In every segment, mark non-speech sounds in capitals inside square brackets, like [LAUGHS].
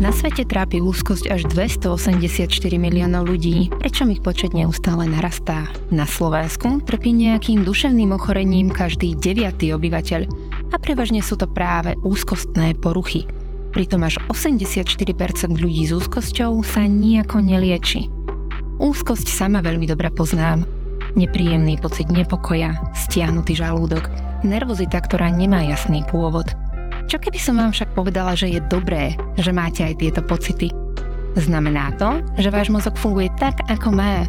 Na svete trápi úzkosť až 284 miliónov ľudí, pričom ich počet neustále narastá. Na Slovensku trpí nejakým duševným ochorením každý deviatý obyvateľ a prevažne sú to práve úzkostné poruchy. Pritom až 84% ľudí s úzkosťou sa nejako nelieči. Úzkosť sama veľmi dobre poznám. Nepríjemný pocit nepokoja, stiahnutý žalúdok, nervozita, ktorá nemá jasný pôvod – čo keby som vám však povedala, že je dobré, že máte aj tieto pocity? Znamená to, že váš mozog funguje tak, ako má.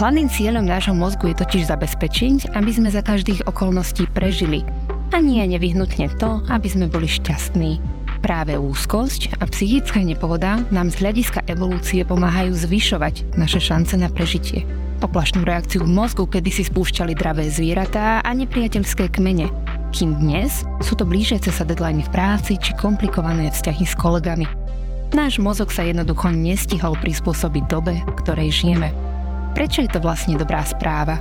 Hlavným cieľom nášho mozgu je totiž zabezpečiť, aby sme za každých okolností prežili. A nie nevyhnutne to, aby sme boli šťastní. Práve úzkosť a psychická nepohoda nám z hľadiska evolúcie pomáhajú zvyšovať naše šance na prežitie. Poplašnú reakciu v mozgu kedy si spúšťali dravé zvieratá a nepriateľské kmene – kým dnes sú to blížiace sa deadline v práci či komplikované vzťahy s kolegami. Náš mozog sa jednoducho nestihol prispôsobiť dobe, ktorej žijeme. Prečo je to vlastne dobrá správa?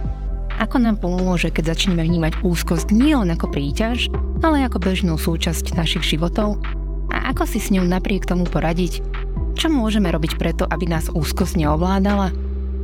Ako nám pomôže, keď začneme vnímať úzkosť nie len ako príťaž, ale ako bežnú súčasť našich životov? A ako si s ňou napriek tomu poradiť? Čo môžeme robiť preto, aby nás úzkosť neovládala?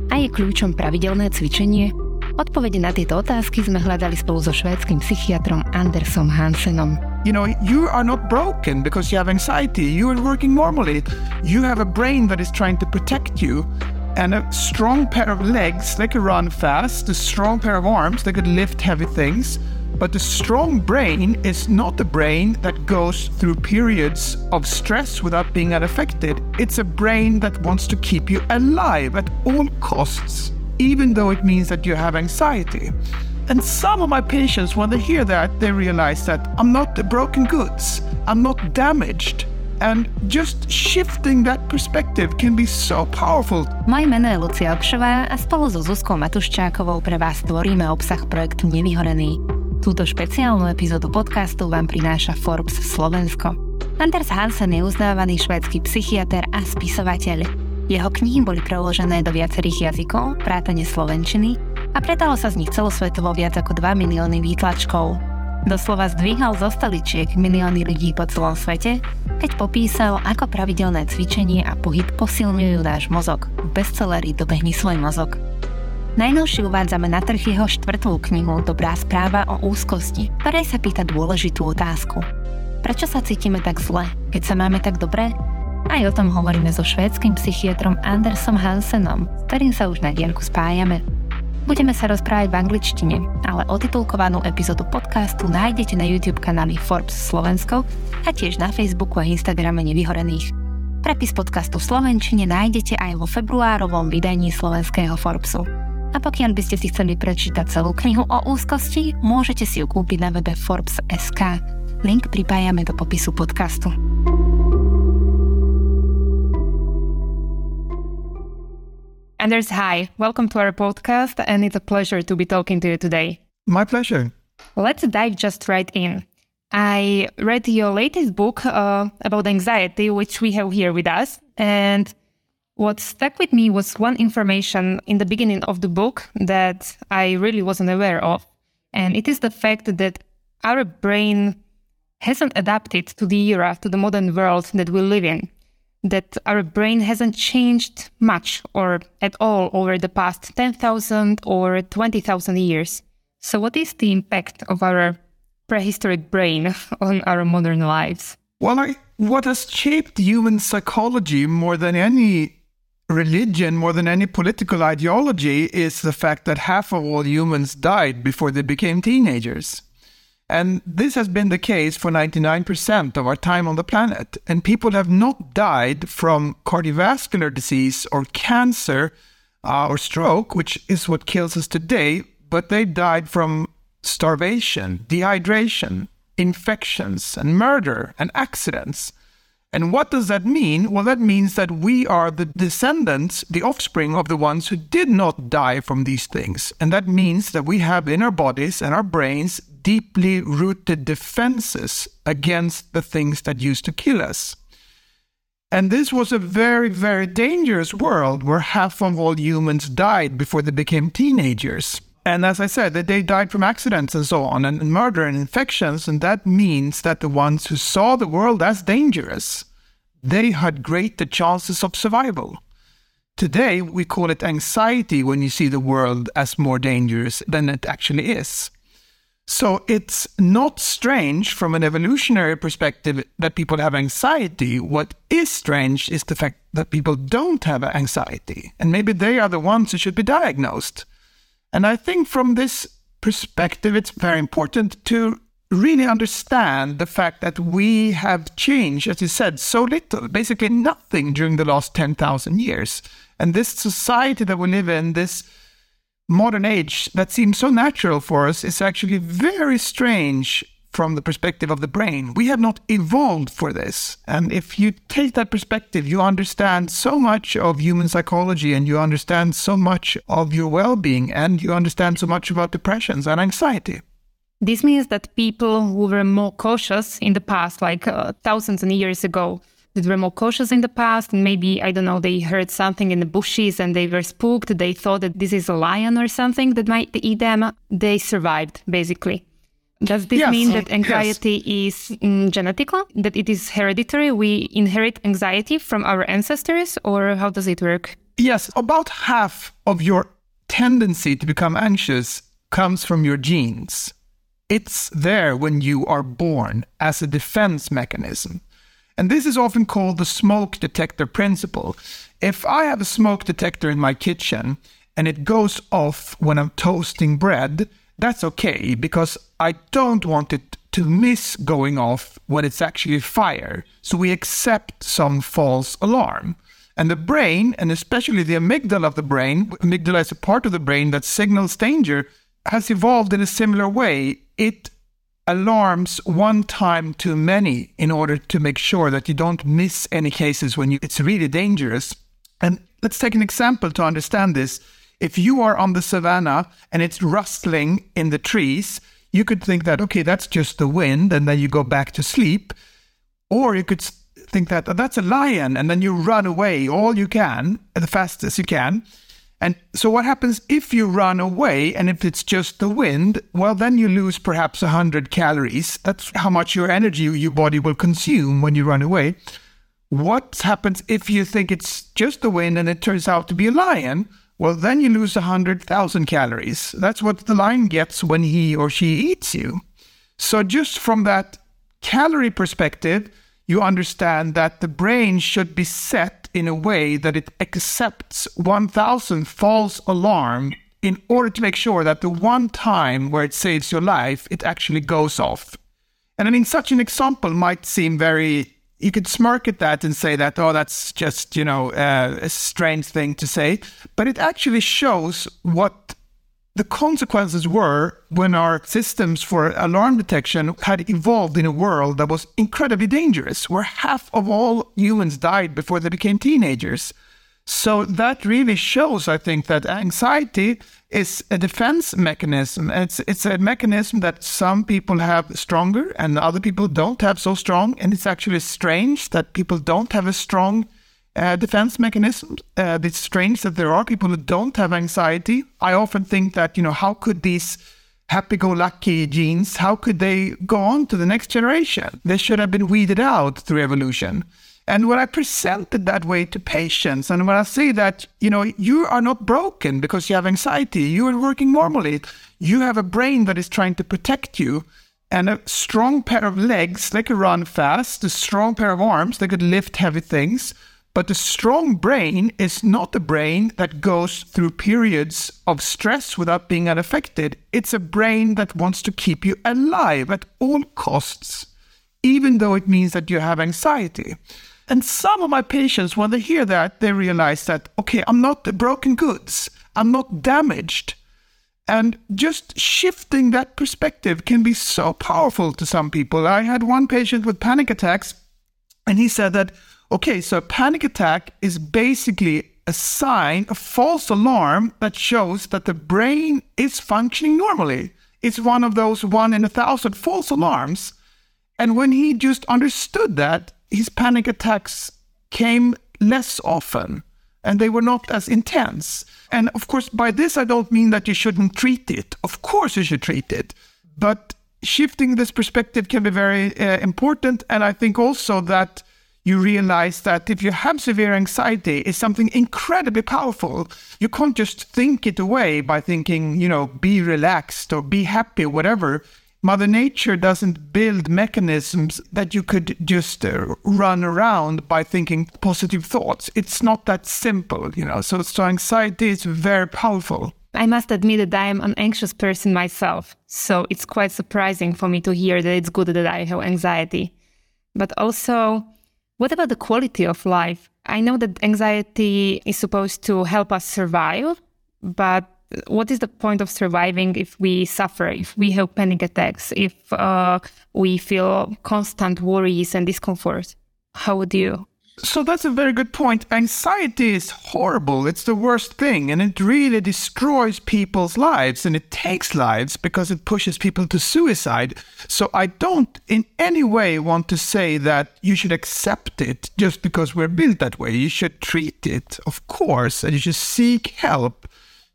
A je kľúčom pravidelné cvičenie, Odpovede na tieto otázky sme hľadali spolu so švédským psychiatrom Andersom Hansenom. You know, you are not broken because you have anxiety. You are working normally. You have a brain that is trying to protect you. And a strong pair of legs, they could run fast. A strong pair of arms, they could lift heavy things. But the strong brain is not a brain that goes through periods of stress without being unaffected. It's a brain that wants to keep you alive at all costs even though it means that you have anxiety. And some of my patients, when they hear that, they realize that I'm not the broken goods, I'm not damaged. And just shifting that perspective can be so powerful. Moje meno je Lucia Obšová a spolu so Zuzkou Matuščákovou pre vás tvoríme obsah projektu Nevyhorený. Túto špeciálnu epizódu podcastu vám prináša Forbes Slovensko. Anders Hansen je uznávaný švédsky psychiatr a spisovateľ. Jeho knihy boli preložené do viacerých jazykov, vrátane slovenčiny, a predalo sa z nich celosvetovo viac ako 2 milióny výtlačkov. Doslova zdvíhal zo stoličiek milióny ľudí po celom svete, keď popísal, ako pravidelné cvičenie a pohyb posilňujú náš mozog v bestselleri Dobehni svoj mozog. Najnovšie uvádzame na trh jeho štvrtú knihu Dobrá správa o úzkosti, ktorej sa pýta dôležitú otázku. Prečo sa cítime tak zle, keď sa máme tak dobre aj o tom hovoríme so švédským psychiatrom Andersom Hansenom, s ktorým sa už na dielku spájame. Budeme sa rozprávať v angličtine, ale otitulkovanú epizódu podcastu nájdete na YouTube kanáli Forbes Slovensko a tiež na Facebooku a Instagrame Nevyhorených. Prepis podcastu v Slovenčine nájdete aj vo februárovom vydaní slovenského Forbesu. A pokiaľ by ste si chceli prečítať celú knihu o úzkosti, môžete si ju kúpiť na webe Forbes.sk. Link pripájame do popisu podcastu. Anders, hi. Welcome to our podcast, and it's a pleasure to be talking to you today. My pleasure. Let's dive just right in. I read your latest book uh, about anxiety, which we have here with us. And what stuck with me was one information in the beginning of the book that I really wasn't aware of. And it is the fact that our brain hasn't adapted to the era, to the modern world that we live in that our brain hasn't changed much or at all over the past 10,000 or 20,000 years. So, what is the impact of our prehistoric brain [LAUGHS] on our modern lives? Well, I, what has shaped human psychology more than any religion, more than any political ideology, is the fact that half of all humans died before they became teenagers. And this has been the case for 99% of our time on the planet. And people have not died from cardiovascular disease or cancer uh, or stroke, which is what kills us today, but they died from starvation, dehydration, infections, and murder and accidents. And what does that mean? Well, that means that we are the descendants, the offspring of the ones who did not die from these things. And that means that we have in our bodies and our brains deeply rooted defenses against the things that used to kill us. And this was a very, very dangerous world where half of all humans died before they became teenagers. And as I said, that they died from accidents and so on, and murder and infections. And that means that the ones who saw the world as dangerous they had greater chances of survival. Today, we call it anxiety when you see the world as more dangerous than it actually is. So it's not strange from an evolutionary perspective that people have anxiety. What is strange is the fact that people don't have anxiety. And maybe they are the ones who should be diagnosed. And I think from this perspective, it's very important to really understand the fact that we have changed, as you said, so little, basically nothing during the last 10,000 years. And this society that we live in, this modern age that seems so natural for us is actually very strange from the perspective of the brain. We have not evolved for this. And if you take that perspective, you understand so much of human psychology and you understand so much of your well being and you understand so much about depressions and anxiety. This means that people who were more cautious in the past, like uh, thousands of years ago, that were more cautious in the past and maybe i don't know they heard something in the bushes and they were spooked they thought that this is a lion or something that might eat them they survived basically does this yes, mean that anxiety yes. is mm, genetical? That it is hereditary? We inherit anxiety from our ancestors or how does it work? Yes. About half of your tendency to become anxious comes from your genes. It's there when you are born as a defense mechanism. And this is often called the smoke detector principle. If I have a smoke detector in my kitchen and it goes off when I'm toasting bread, that's okay because I don't want it to miss going off when it's actually fire. So we accept some false alarm. And the brain, and especially the amygdala of the brain, amygdala is a part of the brain that signals danger, has evolved in a similar way. It alarms one time too many in order to make sure that you don't miss any cases when you, it's really dangerous. And let's take an example to understand this. If you are on the savannah and it's rustling in the trees, you could think that, okay, that's just the wind, and then you go back to sleep. Or you could think that oh, that's a lion, and then you run away all you can, the fastest you can. And so, what happens if you run away and if it's just the wind? Well, then you lose perhaps 100 calories. That's how much your energy your body will consume when you run away. What happens if you think it's just the wind and it turns out to be a lion? Well, then you lose 100,000 calories. That's what the lion gets when he or she eats you. So, just from that calorie perspective, you understand that the brain should be set in a way that it accepts 1000 false alarm in order to make sure that the one time where it saves your life, it actually goes off. And I mean, such an example might seem very, you could smirk at that and say that, oh, that's just, you know, uh, a strange thing to say. But it actually shows what the consequences were when our systems for alarm detection had evolved in a world that was incredibly dangerous, where half of all humans died before they became teenagers. So that really shows, I think, that anxiety is a defense mechanism. It's it's a mechanism that some people have stronger and other people don't have so strong. And it's actually strange that people don't have a strong uh, defense mechanism. Uh, it's strange that there are people who don't have anxiety. I often think that, you know, how could these happy-go-lucky genes, how could they go on to the next generation? They should have been weeded out through evolution. And when I present it that way to patients, and when I say that, you know, you are not broken because you have anxiety, you are working normally. You have a brain that is trying to protect you and a strong pair of legs, they could run fast, a strong pair of arms, they could lift heavy things. But a strong brain is not a brain that goes through periods of stress without being unaffected. It's a brain that wants to keep you alive at all costs, even though it means that you have anxiety. And some of my patients, when they hear that, they realize that, okay, I'm not broken goods, I'm not damaged. And just shifting that perspective can be so powerful to some people. I had one patient with panic attacks, and he said that Okay, so a panic attack is basically a sign, a false alarm that shows that the brain is functioning normally. It's one of those one in a thousand false alarms. And when he just understood that, his panic attacks came less often and they were not as intense. And of course, by this, I don't mean that you shouldn't treat it. Of course, you should treat it. But shifting this perspective can be very uh, important. And I think also that you realize that if you have severe anxiety, it's something incredibly powerful. You can't just think it away by thinking, you know, be relaxed or be happy, whatever. Mother Nature doesn't build mechanisms that you could just uh, run around by thinking positive thoughts. It's not that simple, you know. So, so anxiety is very powerful. I must admit that I am an anxious person myself, so it's quite surprising for me to hear that it's good that I have anxiety. But also, what about the quality of life? I know that anxiety is supposed to help us survive, but what is the point of surviving if we suffer, if we have panic attacks, if uh, we feel constant worries and discomfort? How would you so that's a very good point. Anxiety is horrible. It's the worst thing, and it really destroys people's lives and it takes lives because it pushes people to suicide. So I don't in any way want to say that you should accept it just because we're built that way. You should treat it, of course, and you should seek help.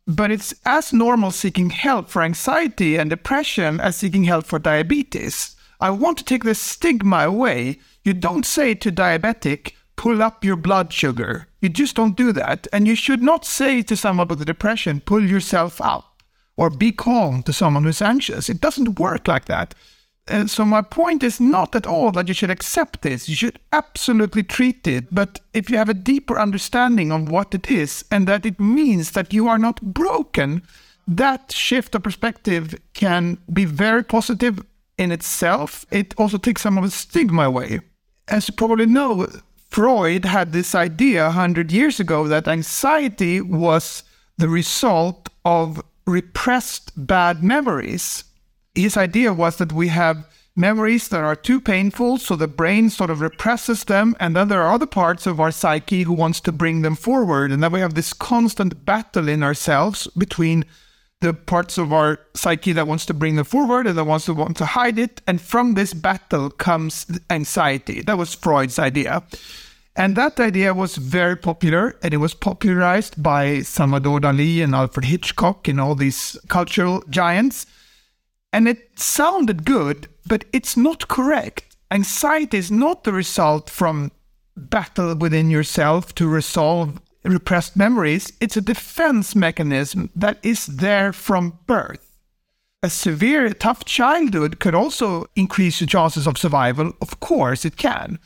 But it's as normal seeking help for anxiety and depression as seeking help for diabetes. I want to take the stigma away. You don't say to diabetic, pull up your blood sugar. You just don't do that. And you should not say to someone with depression, pull yourself up or be calm to someone who's anxious. It doesn't work like that. And so my point is not at all that you should accept this. You should absolutely treat it. But if you have a deeper understanding of what it is and that it means that you are not broken, that shift of perspective can be very positive in itself. It also takes some of the stigma away. As you probably know, Freud had this idea 100 years ago that anxiety was the result of repressed bad memories. His idea was that we have memories that are too painful, so the brain sort of represses them, and then there are other parts of our psyche who wants to bring them forward, and then we have this constant battle in ourselves between the parts of our psyche that wants to bring them forward and the ones that want to hide it. And from this battle comes anxiety. That was Freud's idea. And that idea was very popular, and it was popularized by Salvador Dali and Alfred Hitchcock and all these cultural giants. And it sounded good, but it's not correct. Anxiety is not the result from battle within yourself to resolve repressed memories, it's a defense mechanism that is there from birth. A severe, tough childhood could also increase your chances of survival. Of course, it can.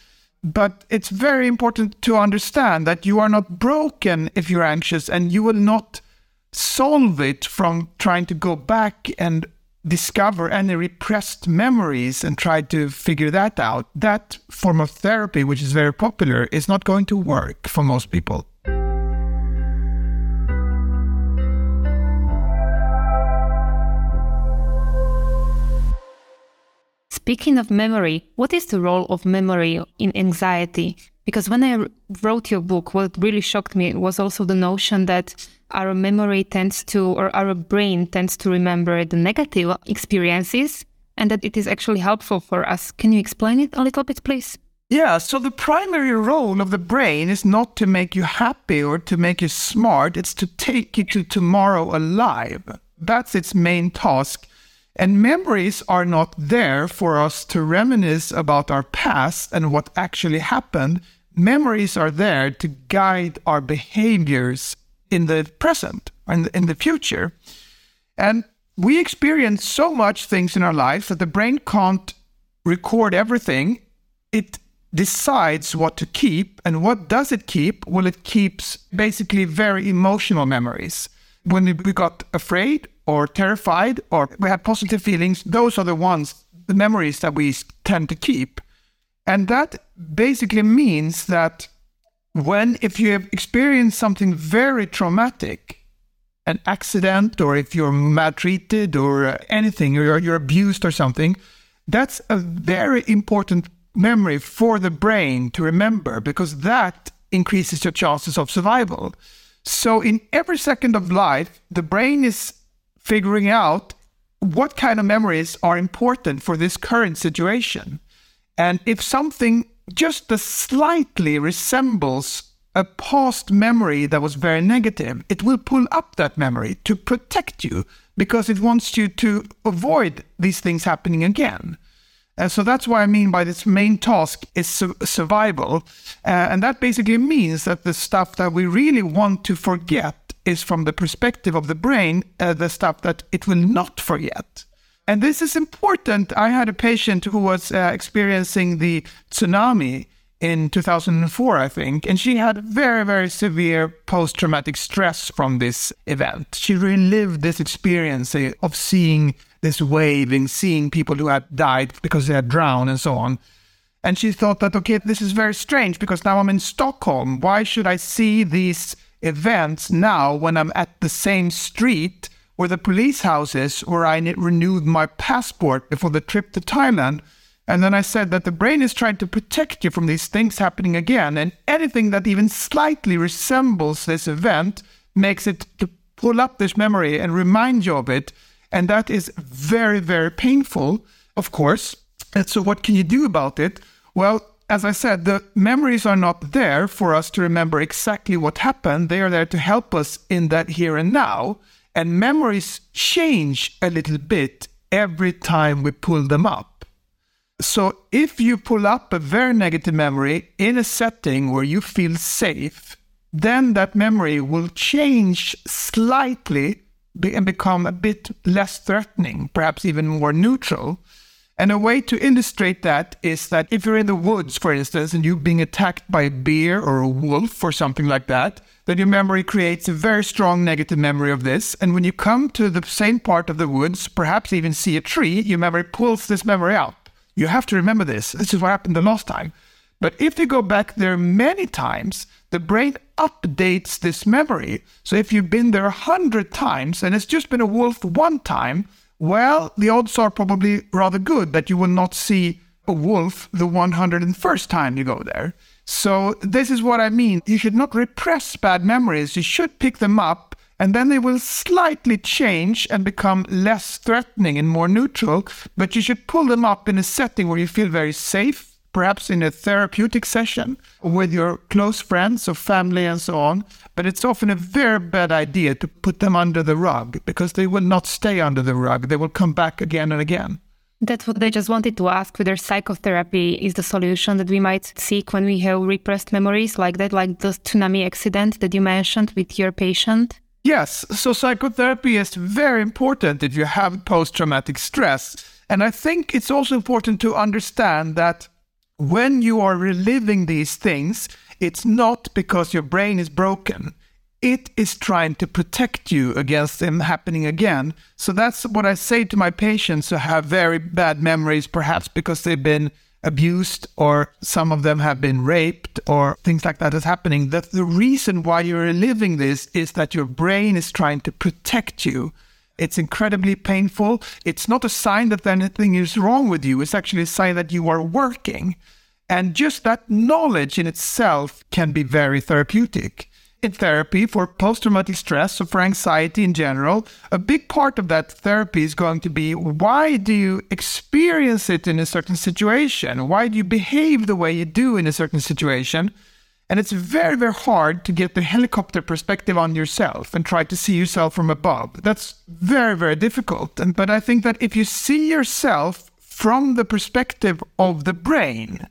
But it's very important to understand that you are not broken if you're anxious and you will not solve it from trying to go back and discover any repressed memories and try to figure that out. That form of therapy, which is very popular, is not going to work for most people. Speaking of memory, what is the role of memory in anxiety? Because when I wrote your book, what really shocked me was also the notion that our memory tends to, or our brain tends to remember the negative experiences and that it is actually helpful for us. Can you explain it a little bit, please? Yeah, so the primary role of the brain is not to make you happy or to make you smart, it's to take you to tomorrow alive. That's its main task. And memories are not there for us to reminisce about our past and what actually happened. Memories are there to guide our behaviors in the present and in the future. And we experience so much things in our lives that the brain can't record everything. It decides what to keep. And what does it keep? Well, it keeps basically very emotional memories. When we got afraid or terrified or we have positive feelings, those are the ones, the memories that we tend to keep. And that basically means that when, if you have experienced something very traumatic, an accident, or if you're maltreated or anything, or you're, you're abused or something, that's a very important memory for the brain to remember because that increases your chances of survival. So, in every second of life, the brain is figuring out what kind of memories are important for this current situation. And if something just slightly resembles a past memory that was very negative, it will pull up that memory to protect you because it wants you to avoid these things happening again. And so that's what I mean by this main task is su- survival. Uh, and that basically means that the stuff that we really want to forget is from the perspective of the brain, uh, the stuff that it will not forget. And this is important. I had a patient who was uh, experiencing the tsunami in 2004, I think, and she had very, very severe post traumatic stress from this event. She relived this experience uh, of seeing this wave and seeing people who had died because they had drowned and so on. And she thought that, okay, this is very strange because now I'm in Stockholm. Why should I see these events now when I'm at the same street where the police house is, where I renewed my passport before the trip to Thailand? And then I said that the brain is trying to protect you from these things happening again. And anything that even slightly resembles this event makes it to pull up this memory and remind you of it. And that is very, very painful, of course. And so, what can you do about it? Well, as I said, the memories are not there for us to remember exactly what happened. They are there to help us in that here and now. And memories change a little bit every time we pull them up. So if you pull up a very negative memory in a setting where you feel safe, then that memory will change slightly and become a bit less threatening, perhaps even more neutral. And a way to illustrate that is that if you're in the woods, for instance, and you're being attacked by a bear or a wolf or something like that, then your memory creates a very strong negative memory of this. And when you come to the same part of the woods, perhaps even see a tree, your memory pulls this memory out. You have to remember this. This is what happened the last time. But if you go back there many times, the brain updates this memory. So if you've been there a hundred times and it's just been a wolf one time, well, the odds are probably rather good that you will not see a wolf the 101st time you go there. So this is what I mean. You should not repress bad memories. You should pick them up and then they will slightly change and become less threatening and more neutral. But you should pull them up in a setting where you feel very safe, perhaps in a therapeutic session with your close friends or family and so on. But it's often a very bad idea to put them under the rug because they will not stay under the rug. They will come back again and again. That's what I just wanted to ask whether psychotherapy is the solution that we might seek when we have repressed memories like that, like the tsunami accident that you mentioned with your patient. Yes, so psychotherapy is very important if you have post traumatic stress. And I think it's also important to understand that when you are reliving these things, it's not because your brain is broken. It is trying to protect you against them happening again. So that's what I say to my patients who have very bad memories, perhaps because they've been abused or some of them have been raped or things like that is happening that the reason why you're reliving this is that your brain is trying to protect you it's incredibly painful it's not a sign that anything is wrong with you it's actually a sign that you are working and just that knowledge in itself can be very therapeutic in therapy for post traumatic stress or for anxiety in general, a big part of that therapy is going to be why do you experience it in a certain situation? Why do you behave the way you do in a certain situation? And it's very, very hard to get the helicopter perspective on yourself and try to see yourself from above. That's very, very difficult. And, but I think that if you see yourself from the perspective of the brain,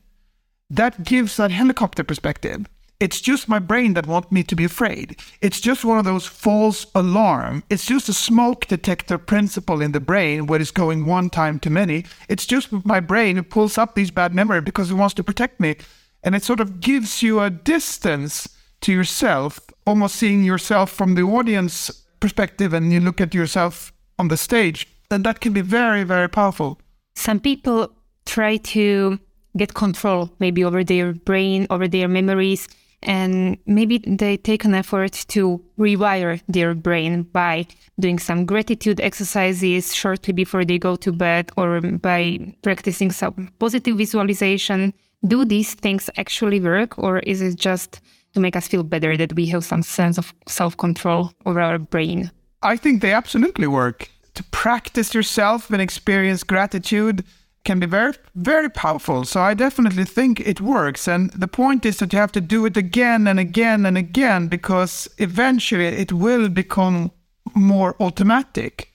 that gives that helicopter perspective. It's just my brain that wants me to be afraid. It's just one of those false alarm. It's just a smoke detector principle in the brain where it's going one time too many. It's just my brain who pulls up these bad memories because it wants to protect me. And it sort of gives you a distance to yourself, almost seeing yourself from the audience perspective and you look at yourself on the stage. And that can be very, very powerful. Some people try to get control maybe over their brain, over their memories and maybe they take an effort to rewire their brain by doing some gratitude exercises shortly before they go to bed or by practicing some positive visualization. Do these things actually work or is it just to make us feel better that we have some sense of self control over our brain? I think they absolutely work. To practice yourself and experience gratitude can be very, very powerful. So I definitely think it works. And the point is that you have to do it again and again and again because eventually it will become more automatic.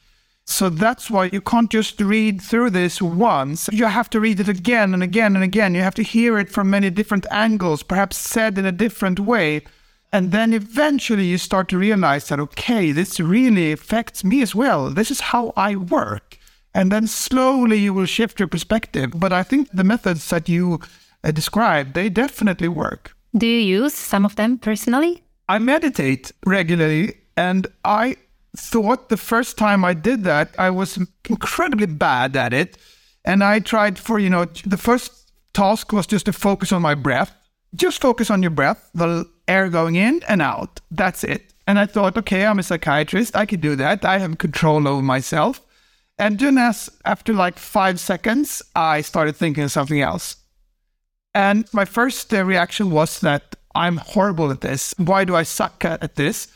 So that's why you can't just read through this once. You have to read it again and again and again. You have to hear it from many different angles, perhaps said in a different way. And then eventually you start to realize that, okay, this really affects me as well. This is how I work. And then slowly you will shift your perspective. But I think the methods that you uh, described, they definitely work. Do you use some of them personally? I meditate regularly and I thought the first time I did that, I was incredibly bad at it. And I tried for, you know, the first task was just to focus on my breath. Just focus on your breath, the air going in and out. That's it. And I thought, okay, I'm a psychiatrist. I can do that. I have control over myself. And then as after like five seconds, I started thinking of something else. And my first reaction was that I'm horrible at this. Why do I suck at this?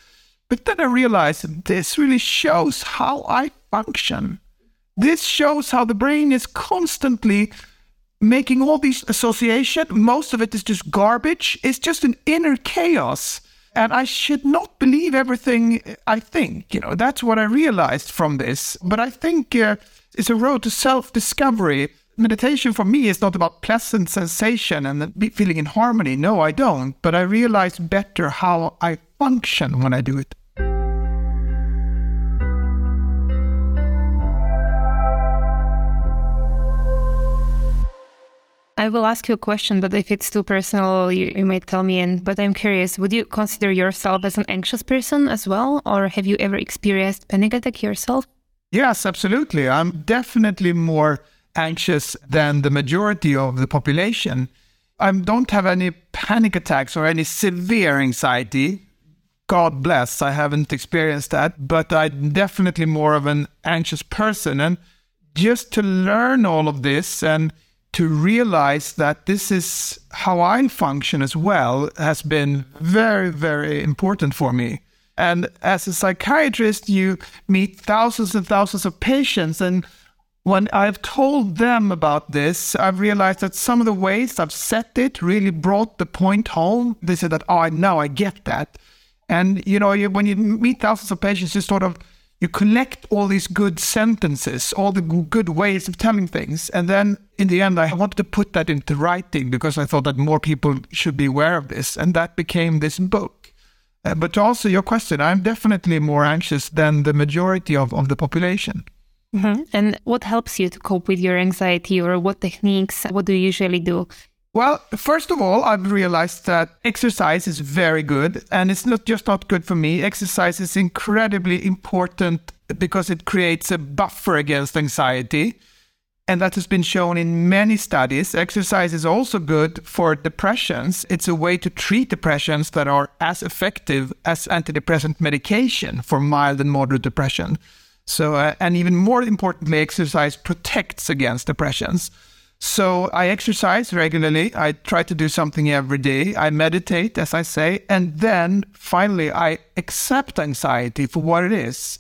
But then I realized this really shows how I function. This shows how the brain is constantly making all these associations. Most of it is just garbage. It's just an inner chaos. And I should not believe everything I think. You know, that's what I realized from this. But I think uh, it's a road to self discovery. Meditation for me is not about pleasant sensation and feeling in harmony. No, I don't. But I realize better how I function when I do it. I will ask you a question, but if it's too personal, you, you may tell me. And but I'm curious: Would you consider yourself as an anxious person as well, or have you ever experienced panic attack yourself? Yes, absolutely. I'm definitely more anxious than the majority of the population. I don't have any panic attacks or any severe anxiety. God bless, I haven't experienced that, but I'm definitely more of an anxious person. And just to learn all of this and to realize that this is how I function as well has been very, very important for me. And as a psychiatrist, you meet thousands and thousands of patients. And when I've told them about this, I've realized that some of the ways I've set it really brought the point home. They said that, oh, now I get that. And, you know, when you meet thousands of patients, you sort of you collect all these good sentences, all the good ways of telling things. And then in the end, I wanted to put that into writing because I thought that more people should be aware of this. And that became this book. Uh, but answer your question, I'm definitely more anxious than the majority of, of the population. Mm-hmm. And what helps you to cope with your anxiety or what techniques? What do you usually do? Well, first of all, I've realized that exercise is very good. And it's not just not good for me. Exercise is incredibly important because it creates a buffer against anxiety. And that has been shown in many studies. Exercise is also good for depressions. It's a way to treat depressions that are as effective as antidepressant medication for mild and moderate depression. So, uh, and even more importantly, exercise protects against depressions. So I exercise regularly. I try to do something every day. I meditate, as I say. And then finally, I accept anxiety for what it is.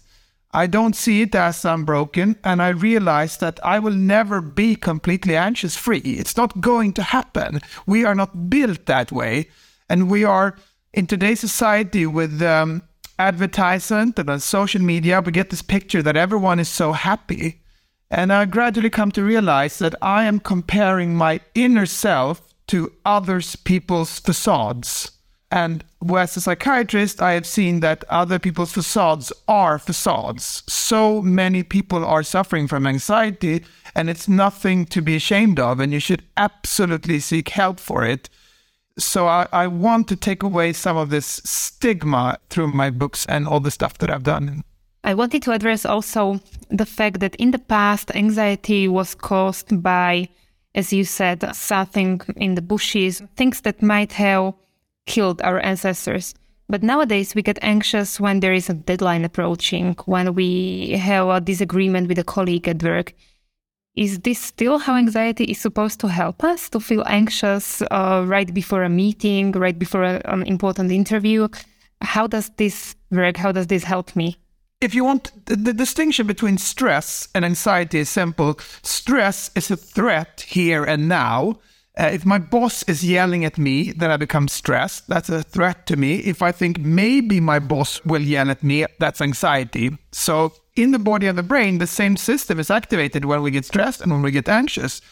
I don't see it as I'm broken. And I realize that I will never be completely anxious free. It's not going to happen. We are not built that way. And we are in today's society with um, advertisement and on social media, we get this picture that everyone is so happy. And I gradually come to realize that I am comparing my inner self to others people's facades. And as a psychiatrist, I have seen that other people's facades are facades. So many people are suffering from anxiety, and it's nothing to be ashamed of, and you should absolutely seek help for it. So I, I want to take away some of this stigma through my books and all the stuff that I've done. I wanted to address also the fact that in the past, anxiety was caused by, as you said, something in the bushes, things that might have killed our ancestors. But nowadays, we get anxious when there is a deadline approaching, when we have a disagreement with a colleague at work. Is this still how anxiety is supposed to help us to feel anxious uh, right before a meeting, right before a, an important interview? How does this work? How does this help me? If you want the, the, distinction between stress and anxiety is simple. Stress is a threat here and now. Uh, if my boss is yelling at me then i become stressed. That's a threat to me. If i think maybe my boss will yell at me that's anxiety. So in the body and the brain, the same system is activated when we get stressed and when we get anxious.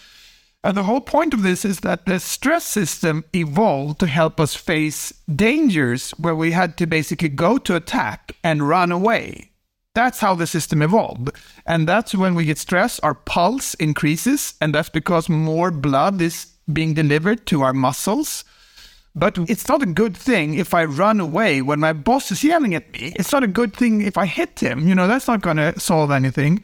And the whole point of this is that the stress system evolved to help us face dangers where we had to basically go to attack and run away. That's how the system evolved. And that's when we get stressed, our pulse increases, and that's because more blood is being delivered to our muscles. But it's not a good thing if I run away when my boss is yelling at me. It's not a good thing if I hit him. You know, that's not going to solve anything.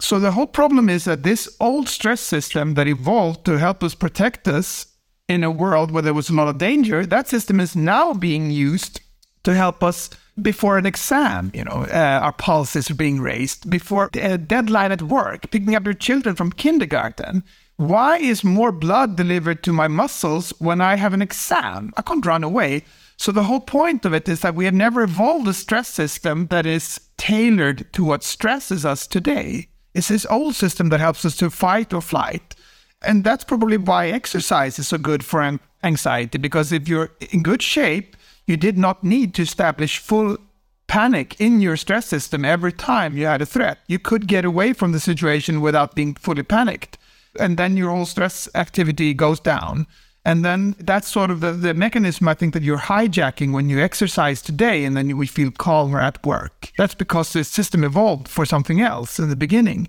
So the whole problem is that this old stress system that evolved to help us protect us in a world where there was a lot of danger, that system is now being used to help us before an exam, you know, uh, our pulses are being raised, before a deadline at work, picking up your children from kindergarten. Why is more blood delivered to my muscles when I have an exam? I can't run away. So the whole point of it is that we have never evolved a stress system that is tailored to what stresses us today. It's this old system that helps us to fight or flight. And that's probably why exercise is so good for anxiety, because if you're in good shape, you did not need to establish full panic in your stress system every time you had a threat. You could get away from the situation without being fully panicked. And then your whole stress activity goes down. And then that's sort of the, the mechanism I think that you're hijacking when you exercise today and then we feel calmer at work. That's because the system evolved for something else in the beginning.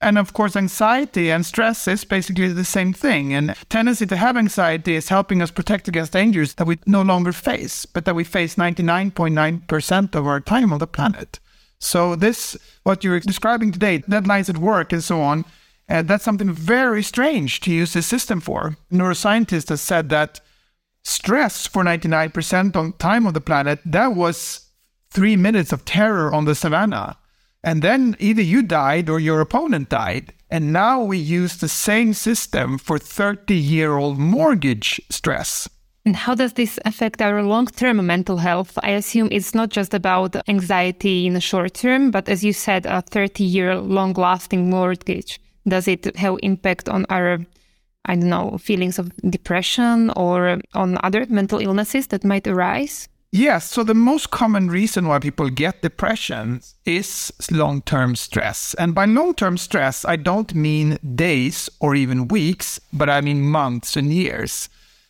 And of course, anxiety and stress is basically the same thing. And tendency to have anxiety is helping us protect against dangers that we no longer face, but that we face 99.9% of our time on the planet. So this, what you're describing today, deadlines at work and so on, uh, that's something very strange to use this system for. Neuroscientists have said that stress for 99% of time on the planet, that was three minutes of terror on the savannah. And then either you died or your opponent died. And now we use the same system for 30 year old mortgage stress. And how does this affect our long term mental health? I assume it's not just about anxiety in the short term, but as you said, a 30 year long lasting mortgage does it have impact on our i don't know feelings of depression or on other mental illnesses that might arise yes so the most common reason why people get depression is long-term stress and by long-term stress i don't mean days or even weeks but i mean months and years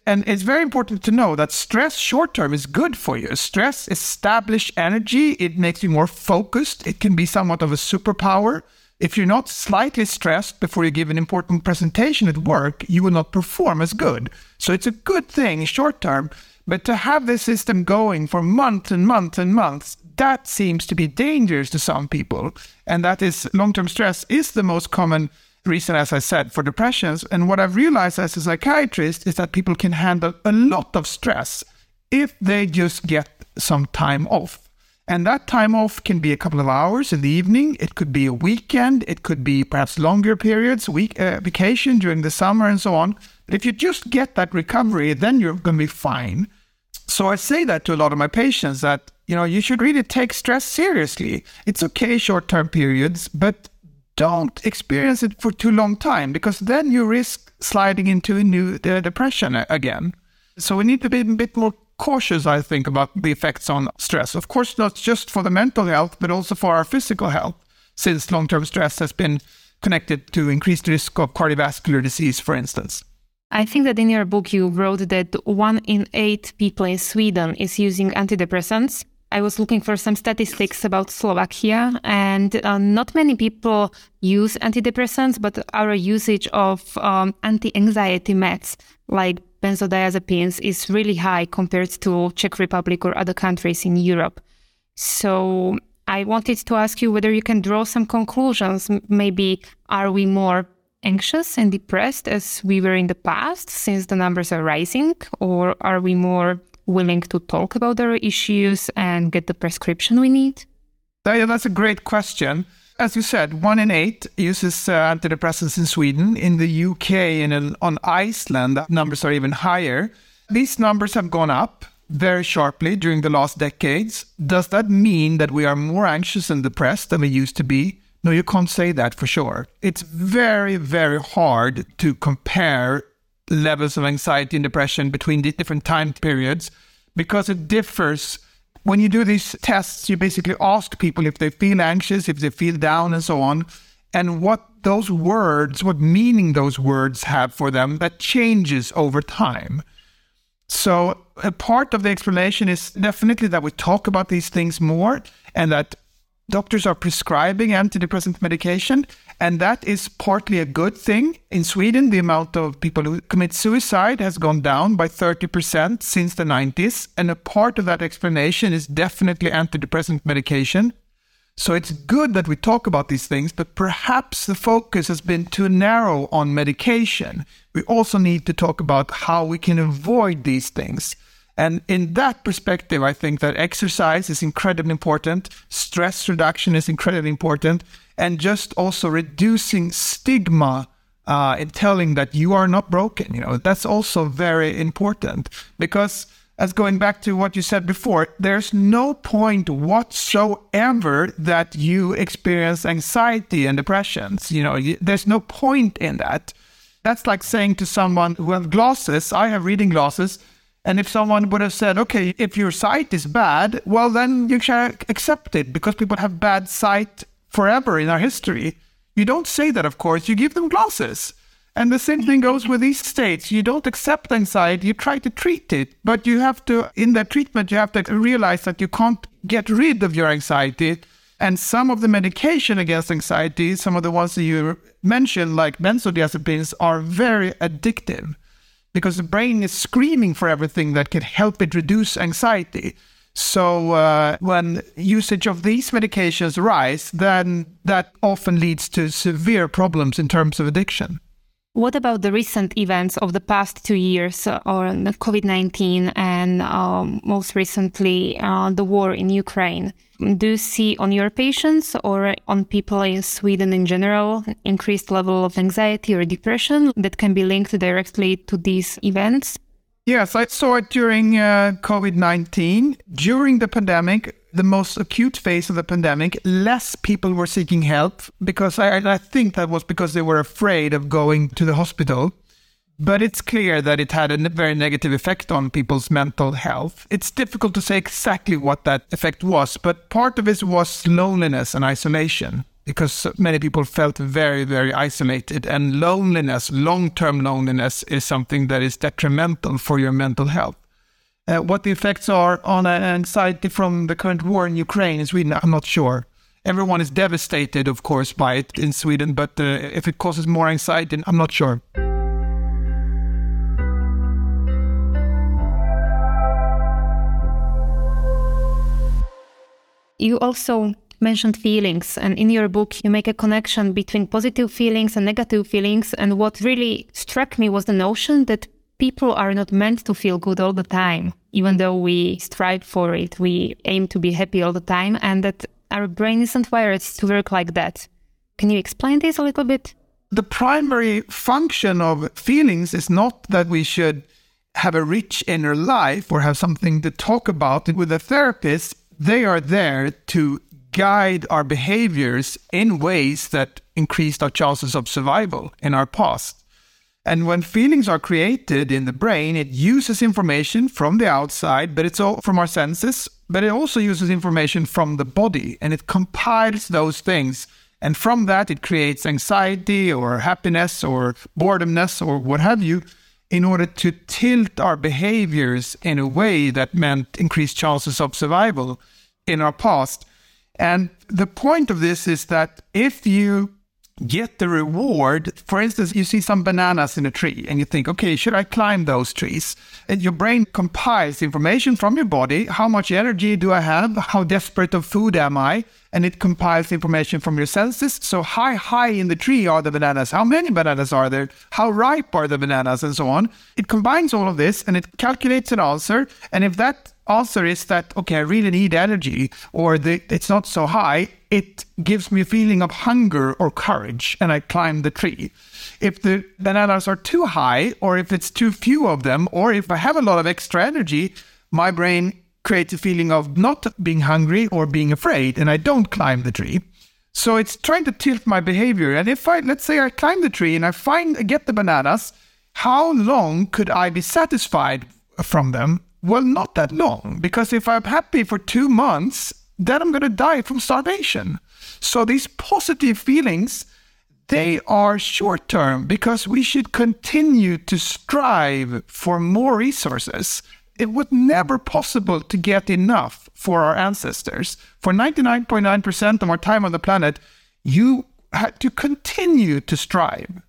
and it's very important to know that stress short term is good for you. Stress establishes energy. It makes you more focused. It can be somewhat of a superpower. If you're not slightly stressed before you give an important presentation at work, you will not perform as good. So it's a good thing short term, but to have this system going for months and months and months, that seems to be dangerous to some people. And that is long term stress is the most common reason, as I said, for depressions. And what I've realized as a psychiatrist is that people can handle a lot of stress if they just get some time off. And that time off can be a couple of hours in the evening. It could be a weekend. It could be perhaps longer periods, week uh, vacation during the summer and so on. But if you just get that recovery, then you're going to be fine. So I say that to a lot of my patients that, you know, you should really take stress seriously. It's okay short term periods, but don't experience it for too long time because then you risk sliding into a new uh, depression again. So we need to be a bit more cautious, I think, about the effects on stress. Of course, not just for the mental health, but also for our physical health, since long term stress has been connected to increased risk of cardiovascular disease, for instance. I think that in your book you wrote that one in eight people in Sweden is using antidepressants. I was looking for some statistics about Slovakia, and uh, not many people use antidepressants, but our usage of um, anti anxiety meds like benzodiazepines is really high compared to Czech Republic or other countries in Europe. So I wanted to ask you whether you can draw some conclusions. Maybe are we more anxious and depressed as we were in the past since the numbers are rising, or are we more willing to talk about our issues and get the prescription we need? That's a great question as you said, one in eight uses uh, antidepressants in Sweden. In the UK and on Iceland, numbers are even higher. These numbers have gone up very sharply during the last decades. Does that mean that we are more anxious and depressed than we used to be? No, you can't say that for sure. It's very, very hard to compare levels of anxiety and depression between the different time periods because it differs when you do these tests, you basically ask people if they feel anxious, if they feel down, and so on, and what those words, what meaning those words have for them, that changes over time. So, a part of the explanation is definitely that we talk about these things more and that doctors are prescribing antidepressant medication. And that is partly a good thing. In Sweden, the amount of people who commit suicide has gone down by 30% since the 90s. And a part of that explanation is definitely antidepressant medication. So it's good that we talk about these things, but perhaps the focus has been too narrow on medication. We also need to talk about how we can avoid these things. And in that perspective, I think that exercise is incredibly important, stress reduction is incredibly important, and just also reducing stigma uh, in telling that you are not broken. You know, that's also very important because as going back to what you said before, there's no point whatsoever that you experience anxiety and depressions. You know, there's no point in that. That's like saying to someone who has glasses, I have reading glasses, and if someone would have said, okay, if your sight is bad, well, then you should accept it because people have bad sight forever in our history. You don't say that, of course. You give them glasses. And the same thing goes with these states. You don't accept anxiety, you try to treat it. But you have to, in that treatment, you have to realize that you can't get rid of your anxiety. And some of the medication against anxiety, some of the ones that you mentioned, like benzodiazepines, are very addictive because the brain is screaming for everything that can help it reduce anxiety. So uh, when usage of these medications rise, then that often leads to severe problems in terms of addiction. What about the recent events of the past two years, or COVID 19, and um, most recently uh, the war in Ukraine? Do you see on your patients or on people in Sweden in general increased level of anxiety or depression that can be linked directly to these events? Yes, I saw it during uh, COVID 19. During the pandemic, the most acute phase of the pandemic, less people were seeking help because I, I think that was because they were afraid of going to the hospital. But it's clear that it had a very negative effect on people's mental health. It's difficult to say exactly what that effect was, but part of it was loneliness and isolation because many people felt very, very isolated. And loneliness, long term loneliness, is something that is detrimental for your mental health. Uh, what the effects are on anxiety from the current war in Ukraine in Sweden, I'm not sure. Everyone is devastated, of course, by it in Sweden, but uh, if it causes more anxiety, I'm not sure. You also mentioned feelings, and in your book, you make a connection between positive feelings and negative feelings. And what really struck me was the notion that people are not meant to feel good all the time, even though we strive for it. We aim to be happy all the time, and that our brain isn't wired to work like that. Can you explain this a little bit? The primary function of feelings is not that we should have a rich inner life or have something to talk about with a therapist. They are there to guide our behaviors in ways that increased our chances of survival in our past. And when feelings are created in the brain, it uses information from the outside, but it's all from our senses, but it also uses information from the body and it compiles those things. And from that, it creates anxiety or happiness or boredomness or what have you in order to tilt our behaviors in a way that meant increased chances of survival in our past. And the point of this is that if you get the reward, for instance, you see some bananas in a tree and you think, okay, should I climb those trees? And your brain compiles information from your body. How much energy do I have? How desperate of food am I? And it compiles information from your senses. So high, high in the tree are the bananas. How many bananas are there? How ripe are the bananas and so on? It combines all of this and it calculates an answer. And if that answer is that okay i really need energy or the, it's not so high it gives me a feeling of hunger or courage and i climb the tree. If the bananas are too high or if it's too few of them or if i have a lot of extra energy my brain creates a feeling of not being hungry or being afraid and i don't climb the tree. So it's trying to tilt my behavior and if i let's say i climb the tree and i find get the bananas how long could i be satisfied from them Well, not that long, because if I'm happy for two months, then I'm going to die from starvation. So these positive feelings, they are short term because we should continue to strive for more resources. It was never possible to get enough for our ancestors. For 99.9% of our time on the planet, you had to continue to strive.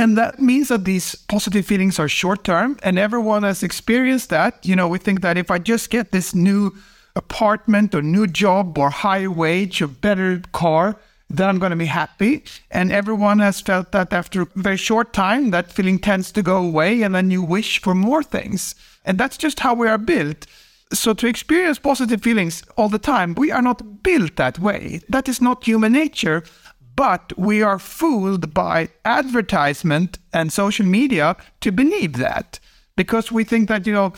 And that means that these positive feelings are short term, and everyone has experienced that. You know, we think that if I just get this new apartment or new job or higher wage or better car, then I'm going to be happy. And everyone has felt that after a very short time, that feeling tends to go away, and then you wish for more things. And that's just how we are built. So, to experience positive feelings all the time, we are not built that way. That is not human nature. But we are fooled by advertisement and social media to believe that because we think that, you know,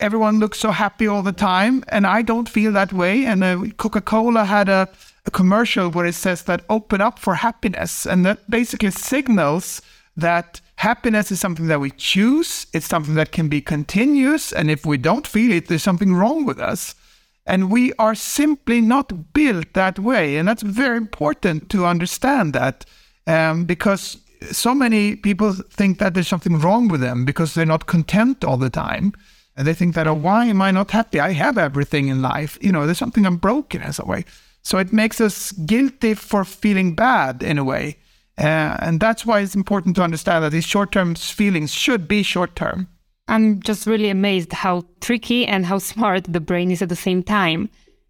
everyone looks so happy all the time. And I don't feel that way. And uh, Coca Cola had a, a commercial where it says that open up for happiness. And that basically signals that happiness is something that we choose, it's something that can be continuous. And if we don't feel it, there's something wrong with us. And we are simply not built that way. And that's very important to understand that um, because so many people think that there's something wrong with them because they're not content all the time. And they think that, oh, why am I not happy? I have everything in life. You know, there's something I'm broken in some way. So it makes us guilty for feeling bad in a way. Uh, and that's why it's important to understand that these short term feelings should be short term. I'm just really amazed how tricky and how smart the brain is at the same time.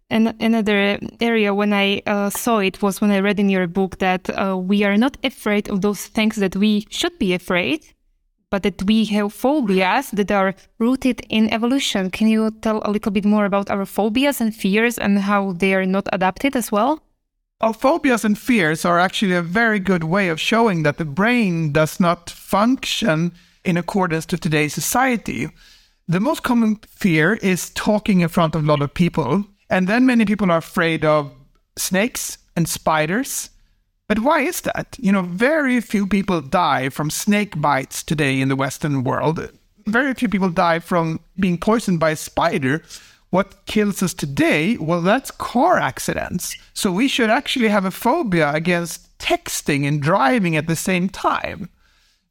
And another area when I uh, saw it was when I read in your book that uh, we are not afraid of those things that we should be afraid, but that we have phobias that are rooted in evolution. Can you tell a little bit more about our phobias and fears and how they are not adapted as well? Our phobias and fears are actually a very good way of showing that the brain does not function in accordance to today's society. The most common fear is talking in front of a lot of people. And then many people are afraid of snakes and spiders. But why is that? You know, very few people die from snake bites today in the Western world. Very few people die from being poisoned by a spider. What kills us today? Well, that's car accidents. So we should actually have a phobia against texting and driving at the same time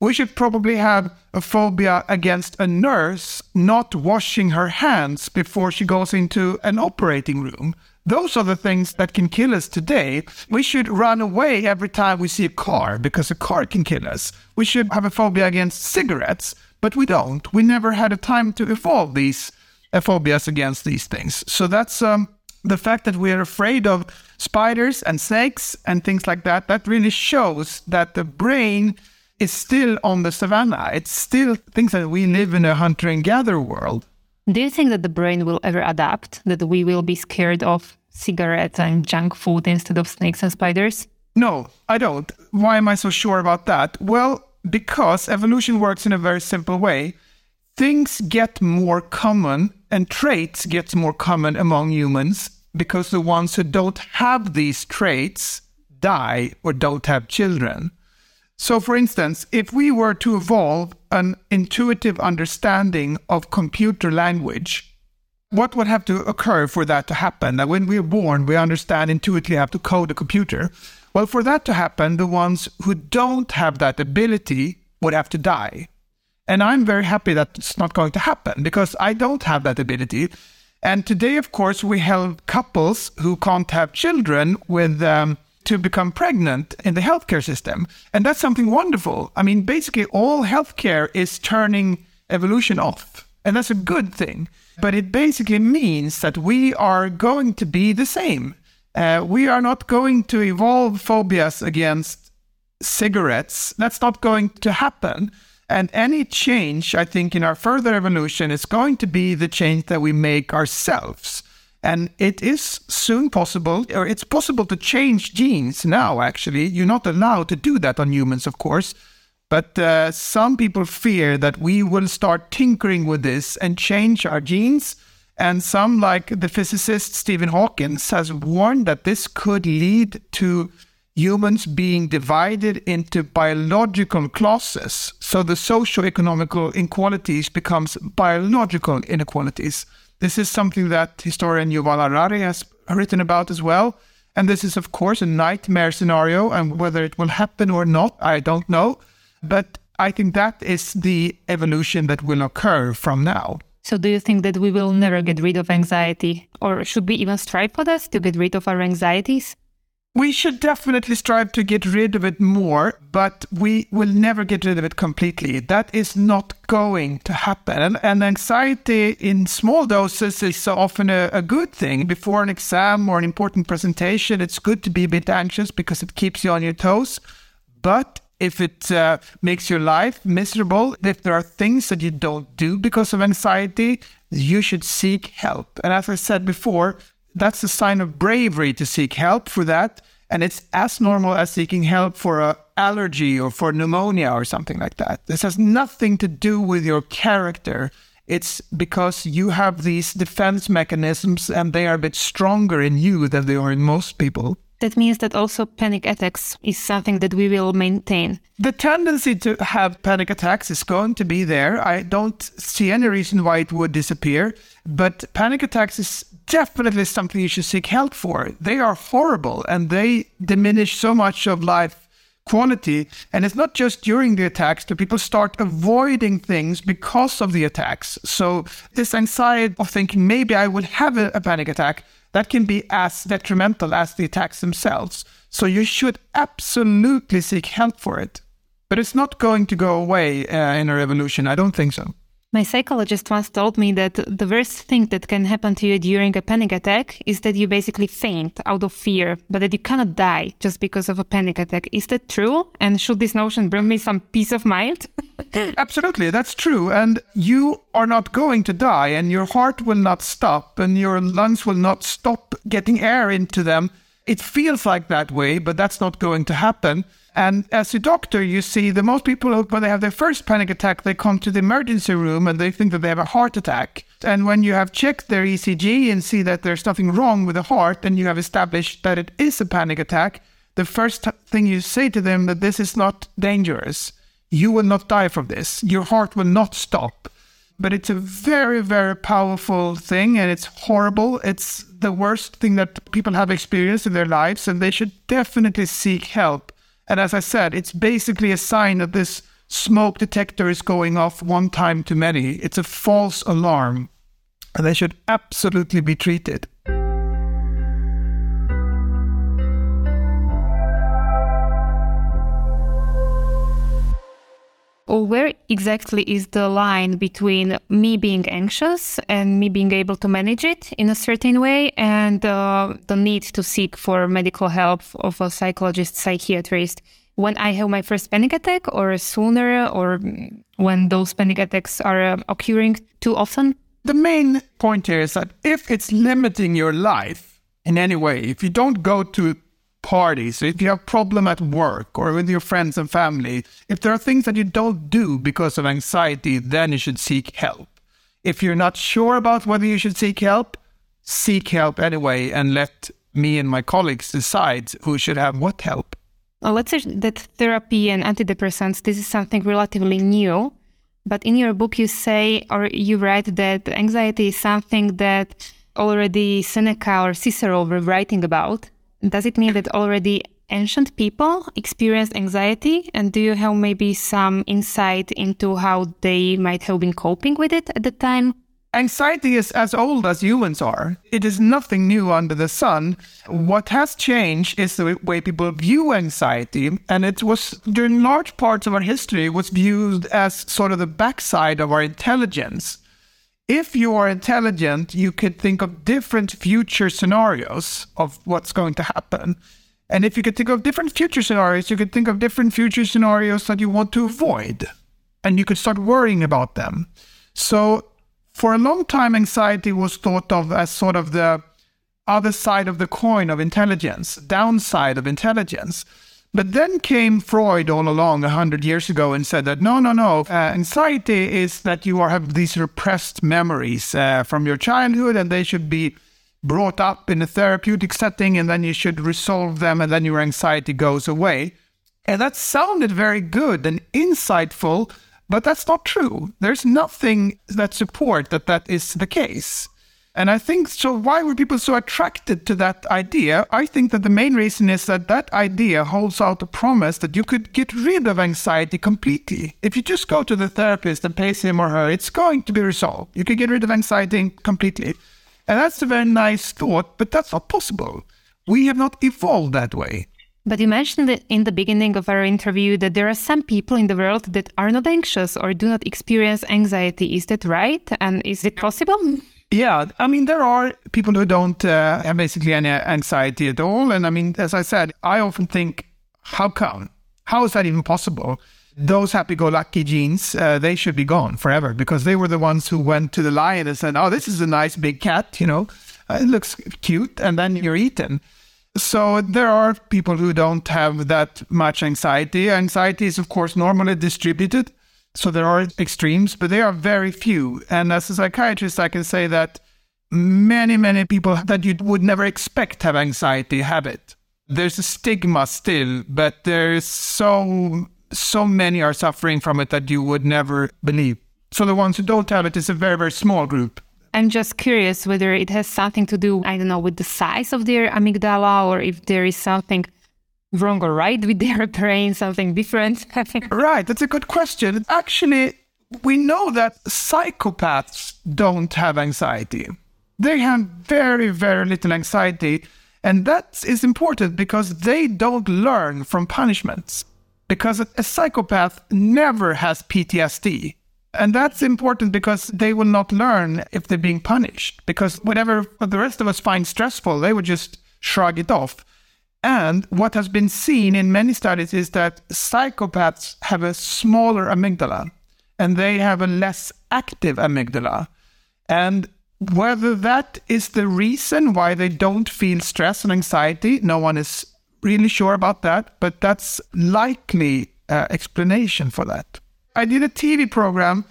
we should probably have a phobia against a nurse not washing her hands before she goes into an operating room. Those are the things that can kill us today. We should run away every time we see a car because a car can kill us. We should have a phobia against cigarettes, but we don't. We never had a time to evolve these uh, phobias against these things. So that's um, the fact that we are afraid of spiders and snakes and things like that. That really shows that the brain is still on the savannah. It's still things that we live in a hunter and gatherer world. Do you think that the brain will ever adapt, that we will be scared of cigarettes and junk food instead of snakes and spiders? No, I don't. Why am I so sure about that? Well, because evolution works in a very simple way. Things get more common and traits get more common among humans because the ones who don't have these traits die or don't have children. So, for instance, if we were to evolve an intuitive understanding of computer language, what would have to occur for that to happen? That when we're born, we understand intuitively how to code a computer. Well, for that to happen, the ones who don't have that ability would have to die. And I'm very happy that it's not going to happen because I don't have that ability. And today, of course, we help couples who can't have children with um, to become pregnant in the healthcare system. And that's something wonderful. I mean, basically, all healthcare is turning evolution off. And that's a good thing. But it basically means that we are going to be the same. Uh, we are not going to evolve phobias against cigarettes. That's not going to happen. And any change, I think, in our further evolution is going to be the change that we make ourselves. And it is soon possible, or it's possible to change genes now, actually. You're not allowed to do that on humans, of course. But uh, some people fear that we will start tinkering with this and change our genes. And some, like the physicist Stephen Hawking, has warned that this could lead to humans being divided into biological classes. So the socio-economical inequalities becomes biological inequalities. This is something that historian Yuval Harari has written about as well. And this is, of course, a nightmare scenario. And whether it will happen or not, I don't know. But I think that is the evolution that will occur from now. So, do you think that we will never get rid of anxiety? Or should we even strive for this to get rid of our anxieties? We should definitely strive to get rid of it more, but we will never get rid of it completely. That is not going to happen. And, anxiety in small doses is often a, a, good thing. Before an exam or an important presentation, it's good to be a bit anxious because it keeps you on your toes. But if it uh, makes your life miserable, if there are things that you don't do because of anxiety, you should seek help. And as I said before, that's a sign of bravery to seek help for that. And it's as normal as seeking help for an allergy or for pneumonia or something like that. This has nothing to do with your character. It's because you have these defense mechanisms and they are a bit stronger in you than they are in most people. That means that also panic attacks is something that we will maintain. The tendency to have panic attacks is going to be there. I don't see any reason why it would disappear. But panic attacks is definitely something you should seek help for. They are horrible and they diminish so much of life quality. And it's not just during the attacks that people start avoiding things because of the attacks. So this anxiety of thinking maybe I will have a, a panic attack, that can be as detrimental as the attacks themselves. So you should absolutely seek help for it. But it's not going to go away uh, in a revolution. I don't think so. My psychologist once told me that the worst thing that can happen to you during a panic attack is that you basically faint out of fear, but that you cannot die just because of a panic attack. Is that true? And should this notion bring me some peace of mind? [LAUGHS] [LAUGHS] Absolutely, that's true. And you are not going to die, and your heart will not stop, and your lungs will not stop getting air into them. It feels like that way, but that's not going to happen. And as a doctor, you see the most people, when they have their first panic attack, they come to the emergency room and they think that they have a heart attack. And when you have checked their ECG and see that there's nothing wrong with the heart and you have established that it is a panic attack, the first thing you say to them that this is not dangerous. You will not die from this. Your heart will not stop. But it's a very, very powerful thing and it's horrible. It's the worst thing that people have experienced in their lives and they should definitely seek help and as I said, it's basically a sign that this smoke detector is going off one time too many. It's a false alarm, and they should absolutely be treated. Or where exactly is the line between me being anxious and me being able to manage it in a certain way and uh, the need to seek for medical help of a psychologist, psychiatrist? When I have my first panic attack, or sooner, or when those panic attacks are uh, occurring too often? The main point here is that if it's limiting your life in any way, if you don't go to parties, if you have problem at work or with your friends and family, if there are things that you don't do because of anxiety, then you should seek help. If you're not sure about whether you should seek help, seek help anyway and let me and my colleagues decide who should have what help. Well, let's say that therapy and antidepressants, this is something relatively new. But in your book, you say or you write that anxiety is something that already Seneca or Cicero were writing about. Does it mean that already ancient people experienced anxiety? And do you have maybe some insight into how they might have been coping with it at the time? Anxiety is as old as humans are. It is nothing new under the sun. What has changed is the way people view anxiety, and it was during large parts of our history was viewed as sort of the backside of our intelligence if you are intelligent, you could think of different future scenarios of what's going to happen. And if you could think of different future scenarios, you could think of different future scenarios that you want to avoid. And you could start worrying about them. So, for a long time, anxiety was thought of as sort of the other side of the coin of intelligence, downside of intelligence. But then came Freud all along a hundred years ago and said that no, no, no. Uh, anxiety is that you are have these repressed memories uh, from your childhood, and they should be brought up in a therapeutic setting and then you should resolve them and then your anxiety goes away. And that sounded very good and insightful, but that's not true. There's nothing that support that that is the case. And I think so. Why were people so attracted to that idea? I think that the main reason is that that idea holds out a promise that you could get rid of anxiety completely. If you just go to the therapist and pay him or her, it's going to be resolved. You could get rid of anxiety completely. And that's a very nice thought, but that's not possible. We have not evolved that way. But you mentioned in the beginning of our interview that there are some people in the world that are not anxious or do not experience anxiety. Is that right? And is it possible? Yeah, I mean, there are people who don't uh, have basically any anxiety at all. And I mean, as I said, I often think, how come? How is that even possible? Those happy go lucky genes, uh, they should be gone forever because they were the ones who went to the lion and said, oh, this is a nice big cat, you know, uh, it looks cute. And then you're eaten. So there are people who don't have that much anxiety. Anxiety is, of course, normally distributed. So there are extremes, but they are very few. And as a psychiatrist, I can say that many, many people that you would never expect have anxiety have it. There's a stigma still, but there's so so many are suffering from it that you would never believe. So the ones who don't have it is a very, very small group. I'm just curious whether it has something to do, I don't know, with the size of their amygdala or if there is something wrong or right with their [LAUGHS] brain, something different? [LAUGHS] right, that's a good question. Actually, we know that psychopaths don't have anxiety. They have very, very little anxiety. And that is important because they don't learn from punishments. Because a psychopath never has PTSD. And that's important because they will not learn if they're being punished. Because whatever the rest of us find stressful, they would just shrug it off. And what has been seen in many studies is that psychopaths have a smaller amygdala and they have a less active amygdala. And whether that is the reason why they don't feel stress and anxiety, no one is really sure about that, but that's likely uh, explanation for that. I did a TV program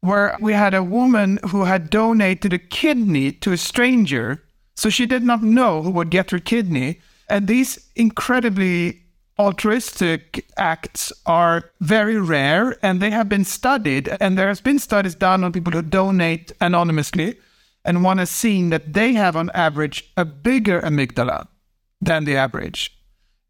where we had a woman who had donated a kidney to a stranger, so she did not know who would get her kidney. And these incredibly altruistic acts are very rare and they have been studied. And there has been studies done on people who donate anonymously. And one has seen that they have, on average, a bigger amygdala than the average.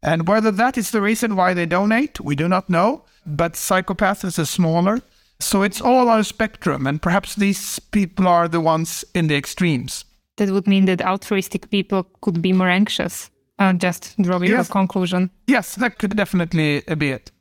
And whether that is the reason why they donate, we do not know. But psychopaths is smaller. So it's all on a spectrum. And perhaps these people are the ones in the extremes. That would mean that altruistic people could be more anxious uh, just draw your yes. conclusion. Yes, that could definitely be it.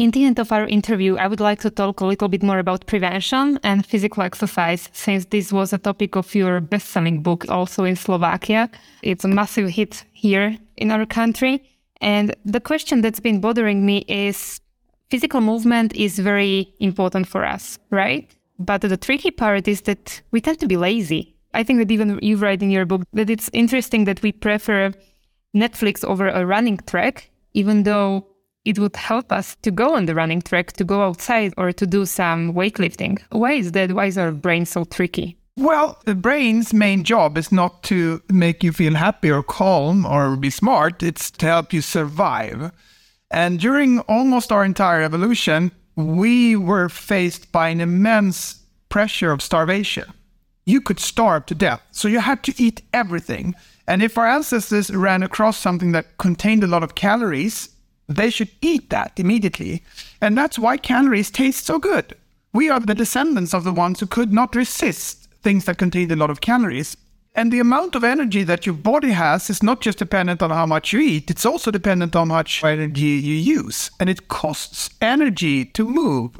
In the end of our interview, I would like to talk a little bit more about prevention and physical exercise, since this was a topic of your best selling book, also in Slovakia. It's a massive hit here in our country. And the question that's been bothering me is physical movement is very important for us, right? But the tricky part is that we tend to be lazy. I think that even you write in your book that it's interesting that we prefer Netflix over a running track, even though it would help us to go on the running track, to go outside or to do some weightlifting. Why is that? Why is our brain so tricky? Well, the brain's main job is not to make you feel happy or calm or be smart, it's to help you survive. And during almost our entire evolution, we were faced by an immense pressure of starvation. You could starve to death, so you had to eat everything. And if our ancestors ran across something that contained a lot of calories, they should eat that immediately. And that's why calories taste so good. We are the descendants of the ones who could not resist things that contained a lot of calories. And the amount of energy that your body has is not just dependent on how much you eat, it's also dependent on how much energy you use. And it costs energy to move.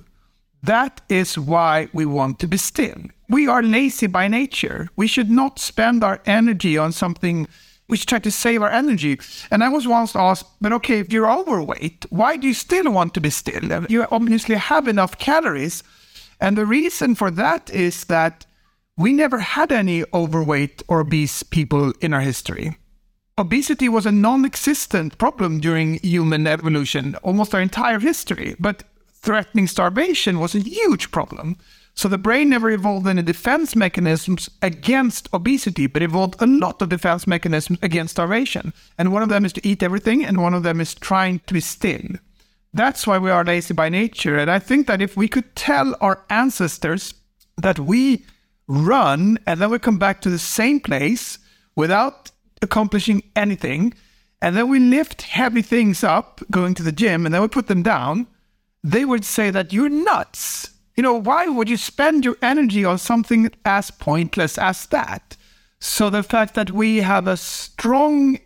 That is why we want to be still. We are lazy by nature. We should not spend our energy on something we should try to save our energy. And I was once asked, but okay, if you're overweight, why do you still want to be still? You obviously have enough calories. And the reason for that is that we never had any overweight or obese people in our history. Obesity was a non existent problem during human evolution, almost our entire history. But threatening starvation was a huge problem. So the brain never evolved any defense mechanisms against obesity, but evolved a lot of defense mechanisms against starvation. And one of them is to eat everything, and one of them is trying to be still. That's why we are lazy by nature. And I think that if we could tell our ancestors that we run and then we come back to the same place without accomplishing anything, and then we lift heavy things up going to the gym and then we put them down, they would say that you're nuts you know, why would you spend your energy on something as pointless as that? So the fact that we have a strong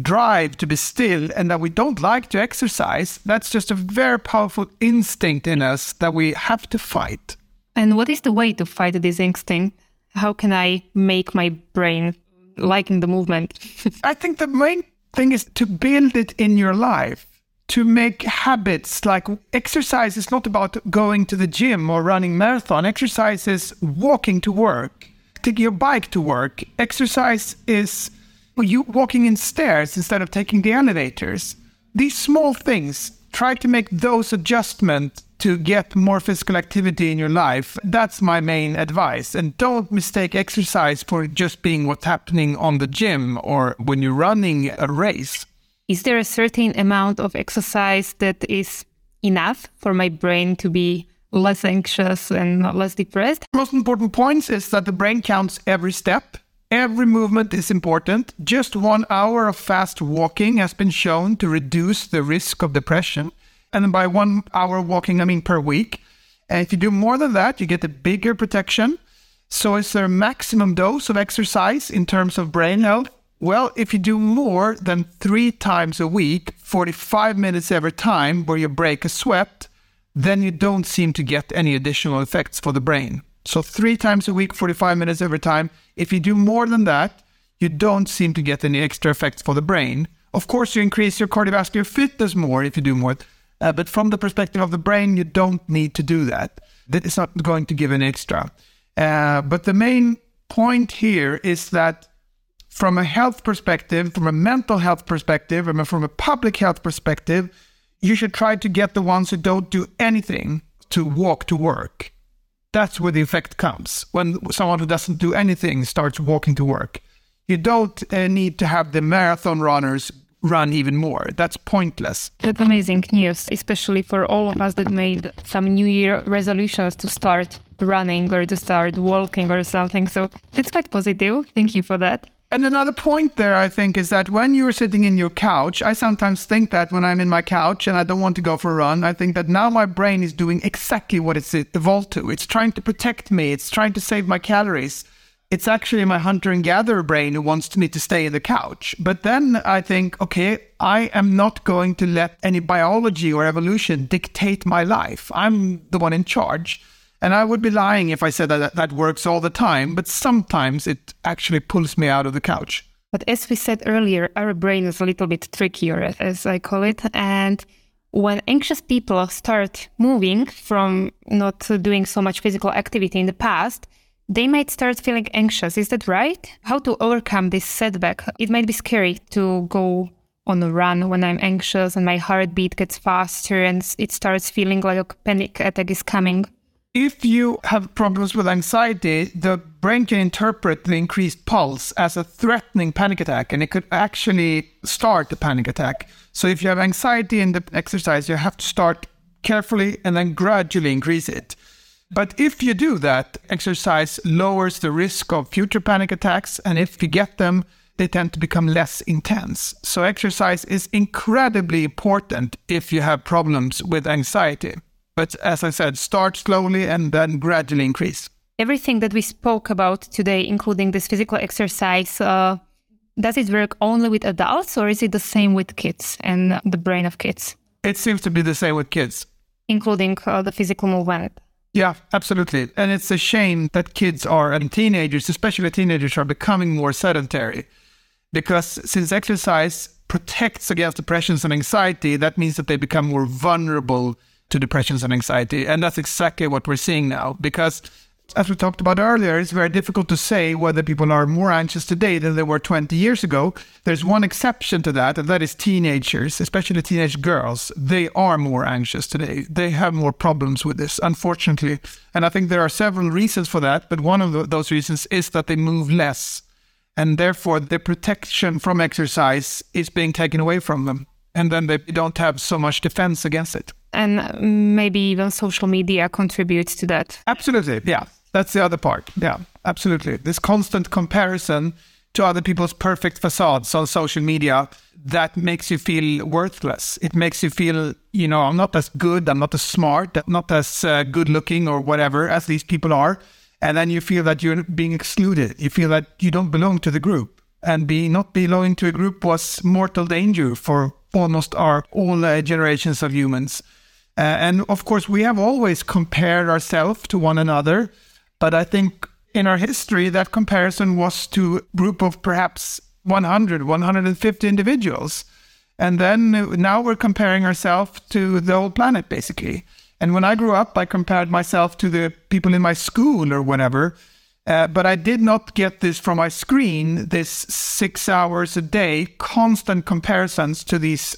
drive to be still and that we don't like to exercise, that's just a very powerful instinct in us that we have to fight. And what is the way to fight this instinct? How can I make my brain liking the movement? [LAUGHS] I think the main thing is to build it in your life to make habits like exercise is not about going to the gym or running marathon exercise is walking to work taking your bike to work exercise is you walking in stairs instead of taking the elevators these small things try to make those adjustments to get more physical activity in your life that's my main advice and don't mistake exercise for just being what's happening on the gym or when you're running a race is there a certain amount of exercise that is enough for my brain to be less anxious and less depressed? Most important points is that the brain counts every step. Every movement is important. Just one hour of fast walking has been shown to reduce the risk of depression. And by one hour walking, I mean per week. And if you do more than that, you get a bigger protection. So, is there a maximum dose of exercise in terms of brain health? Well, if you do more than three times a week, 45 minutes every time, where you break a sweat, then you don't seem to get any additional effects for the brain. So, three times a week, 45 minutes every time. If you do more than that, you don't seem to get any extra effects for the brain. Of course, you increase your cardiovascular fitness more if you do more. Uh, but from the perspective of the brain, you don't need to do that. That is not going to give an extra. Uh, but the main point here is that from a health perspective, from a mental health perspective, and from a public health perspective, you should try to get the ones who don't do anything to walk to work. That's where the effect comes. When someone who doesn't do anything starts walking to work, you don't uh, need to have the marathon runners run even more. That's pointless. That's amazing news, especially for all of us that made some New Year resolutions to start running or to start walking or something. So it's quite positive. Thank you for that. And another point there, I think, is that when you're sitting in your couch, I sometimes think that when I'm in my couch and I don't want to go for a run, I think that now my brain is doing exactly what it's evolved to. It's trying to protect me, it's trying to save my calories. It's actually my hunter and gatherer brain who wants me to stay in the couch. But then I think, okay, I am not going to let any biology or evolution dictate my life. I'm the one in charge. And I would be lying if I said that that works all the time, but sometimes it actually pulls me out of the couch. But as we said earlier, our brain is a little bit trickier, as I call it. And when anxious people start moving from not doing so much physical activity in the past, they might start feeling anxious. Is that right? How to overcome this setback? It might be scary to go on a run when I'm anxious and my heartbeat gets faster and it starts feeling like a panic attack is coming if you have problems with anxiety, the brain can interpret the increased pulse as a threatening panic attack, and it could actually start the panic attack. So, if you have anxiety in the exercise, you have to start carefully and then gradually increase it. But if you do that, exercise lowers the risk of future panic attacks, and if you get them, they tend to become less intense. So, exercise is incredibly important if you have problems with anxiety. But as I said, start slowly and then gradually increase. Everything that we spoke about today, including this physical exercise, uh, does it work only with adults or is it the same with kids and the brain of kids? It seems to be the same with kids, including uh, the physical movement. Yeah, absolutely. And it's a shame that kids are and teenagers, especially teenagers, are becoming more sedentary because since exercise protects against depressions and anxiety, that means that they become more vulnerable to depressions and anxiety. And that's exactly what we're seeing now because as we talked about earlier, it's very difficult to say whether people are more anxious today than they were 20 years ago. There's one exception to that, and that is teenagers, especially teenage girls. They are more anxious today. They have more problems with this, unfortunately. And I think there are several reasons for that, but one of those reasons is that they move less. And therefore, the protection from exercise is being taken away from them. And then they don't have so much defense against it. And maybe even social media contributes to that. Absolutely. Yeah. That's the other part. Yeah, absolutely. This constant comparison to other people's perfect facades on social media that makes you feel worthless. It makes you feel, you know, I'm not as good, I'm not as smart, I'm not as uh, good looking or whatever as these people are. And then you feel that you're being excluded. You feel that you don't belong to the group. And being not belonging to a group was mortal danger for almost our all uh, generations of humans. Uh, and of course, we have always compared ourselves to one another but I think in our history, that comparison was to a group of perhaps 100, 150 individuals. And then now we're comparing ourselves to the whole planet, basically. And when I grew up, I compared myself to the people in my school or whatever. Uh, but I did not get this from my screen, this six hours a day, constant comparisons to these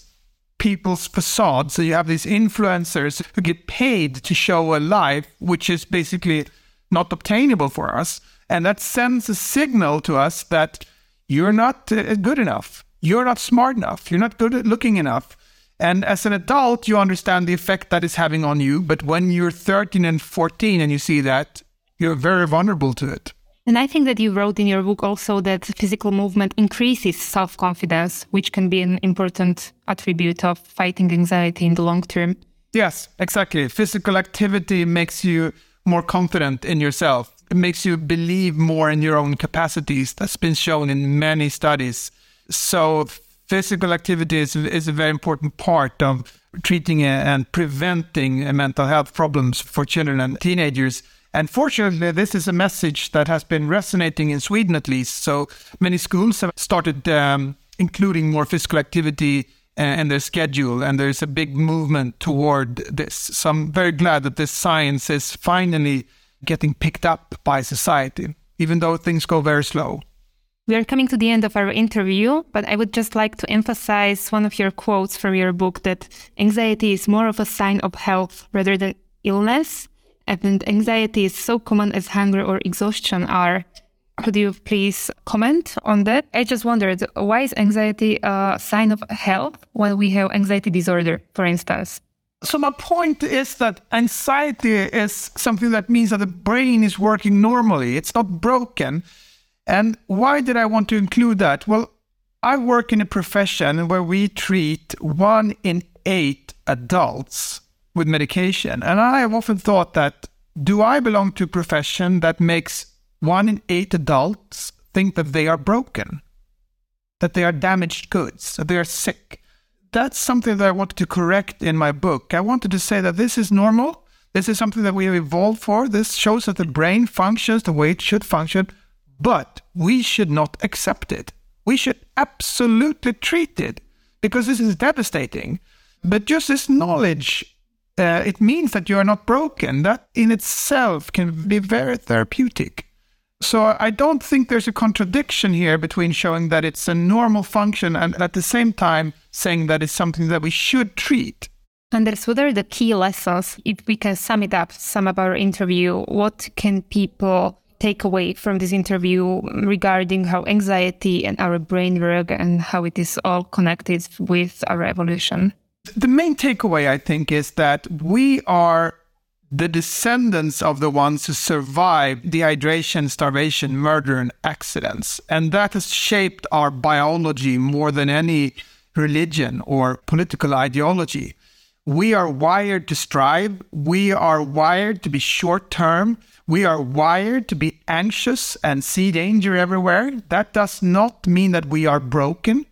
people's facades. So you have these influencers who get paid to show a life, which is basically not obtainable for us. And that sends a signal to us that you're not uh, good enough. You're not smart enough. You're not good at looking enough. And as an adult, you understand the effect that is having on you. But when you're 13 and 14 and you see that, you're very vulnerable to it. And I think that you wrote in your book also that physical movement increases self confidence, which can be an important attribute of fighting anxiety in the long term. Yes, exactly. Physical activity makes you more confident in yourself. It makes you believe more in your own capacities. That's been shown in many studies. So physical activity is, is a very important part of treating and preventing mental health problems for children and teenagers. And fortunately, this is a message that has been resonating in Sweden at least. So many schools have started um, including more physical activity in their schedule, and there's a big movement toward this. So I'm very glad that this science is finally getting picked up by society, even though things go very slow. We are coming to the end of our interview, but I would just like to emphasize one of your quotes from your book that anxiety is more of a sign of health rather than illness. And anxiety is so common as hunger or exhaustion are. Could you please comment on that? I just wondered why is anxiety a sign of health when we have anxiety disorder, for instance? So my point is that anxiety is something that means that the brain is working normally. It's not broken. And why did I want to include that? Well, I work in a profession where we treat one in eight adults with medication. And I have often thought that do I belong to a profession that makes one in eight adults think that they are broken, that they are damaged goods, that they are sick. That's something that I wanted to correct in my book. I wanted to say that this is normal. This is something that we have evolved for. This shows that the brain functions the way it should function, but we should not accept it. We should absolutely treat it because this is devastating. But just this knowledge, uh, it means that you are not broken. That in itself can be very therapeutic. So I don't think there's a contradiction here between showing that it's a normal function and at the same time saying that it's something that we should treat. Anders, what are the key lessons? If we can sum it up, sum up our interview, what can people take away from this interview regarding how anxiety and our brain work and how it is all connected with our evolution? The main takeaway, I think, is that we are the descendants of the ones who survived dehydration, starvation, murder, and accidents. And that has shaped our biology more than any religion or political ideology. We are wired to strive. We are wired to be short term. We are wired to be anxious and see danger everywhere. That does not mean that we are broken.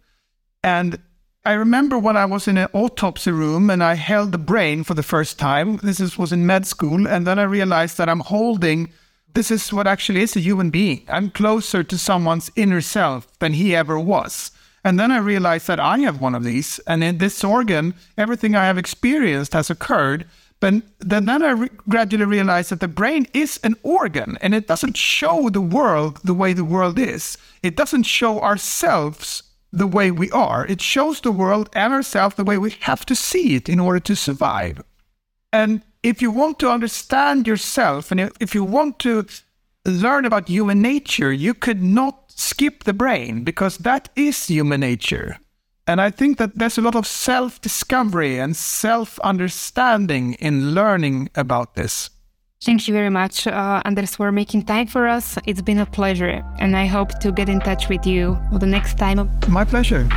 And I remember when I was in an autopsy room and I held the brain for the first time. This is, was in med school. And then I realized that I'm holding this is what actually is a human being. I'm closer to someone's inner self than he ever was. And then I realized that I have one of these. And in this organ, everything I have experienced has occurred. But then, then I re- gradually realized that the brain is an organ and it doesn't show the world the way the world is. It doesn't show ourselves the way we are. It shows the world and ourselves the way we have to see it in order to survive. And if you want to understand yourself and if you want to learn about human nature, you could not skip the brain because that is human nature. And I think that there's a lot of self discovery and self understanding in learning about this. Thank you very much, uh, Anders, for making time for us. It's been a pleasure, and I hope to get in touch with you the next time. My pleasure.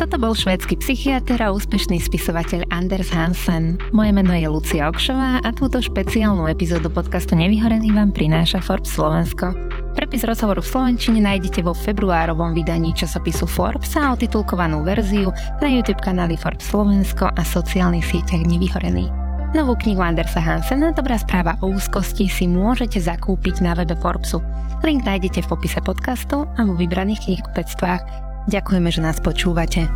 Toto bol švédsky psychiatr a úspešný spisovateľ Anders Hansen. Moje meno je Lucia Okšová a túto špeciálnu epizódu podcastu Nevyhorený vám prináša Forbes Slovensko. Prepis rozhovoru v Slovenčine nájdete vo februárovom vydaní časopisu Forbes a otitulkovanú verziu na YouTube kanáli Forbes Slovensko a sociálnych sieťach Nevyhorený. Novú knihu Andersa Hansena Dobrá správa o úzkosti si môžete zakúpiť na webe Forbesu. Link nájdete v popise podcastu a vo vybraných knihkupectvách. Ďakujeme, že nás počúvate.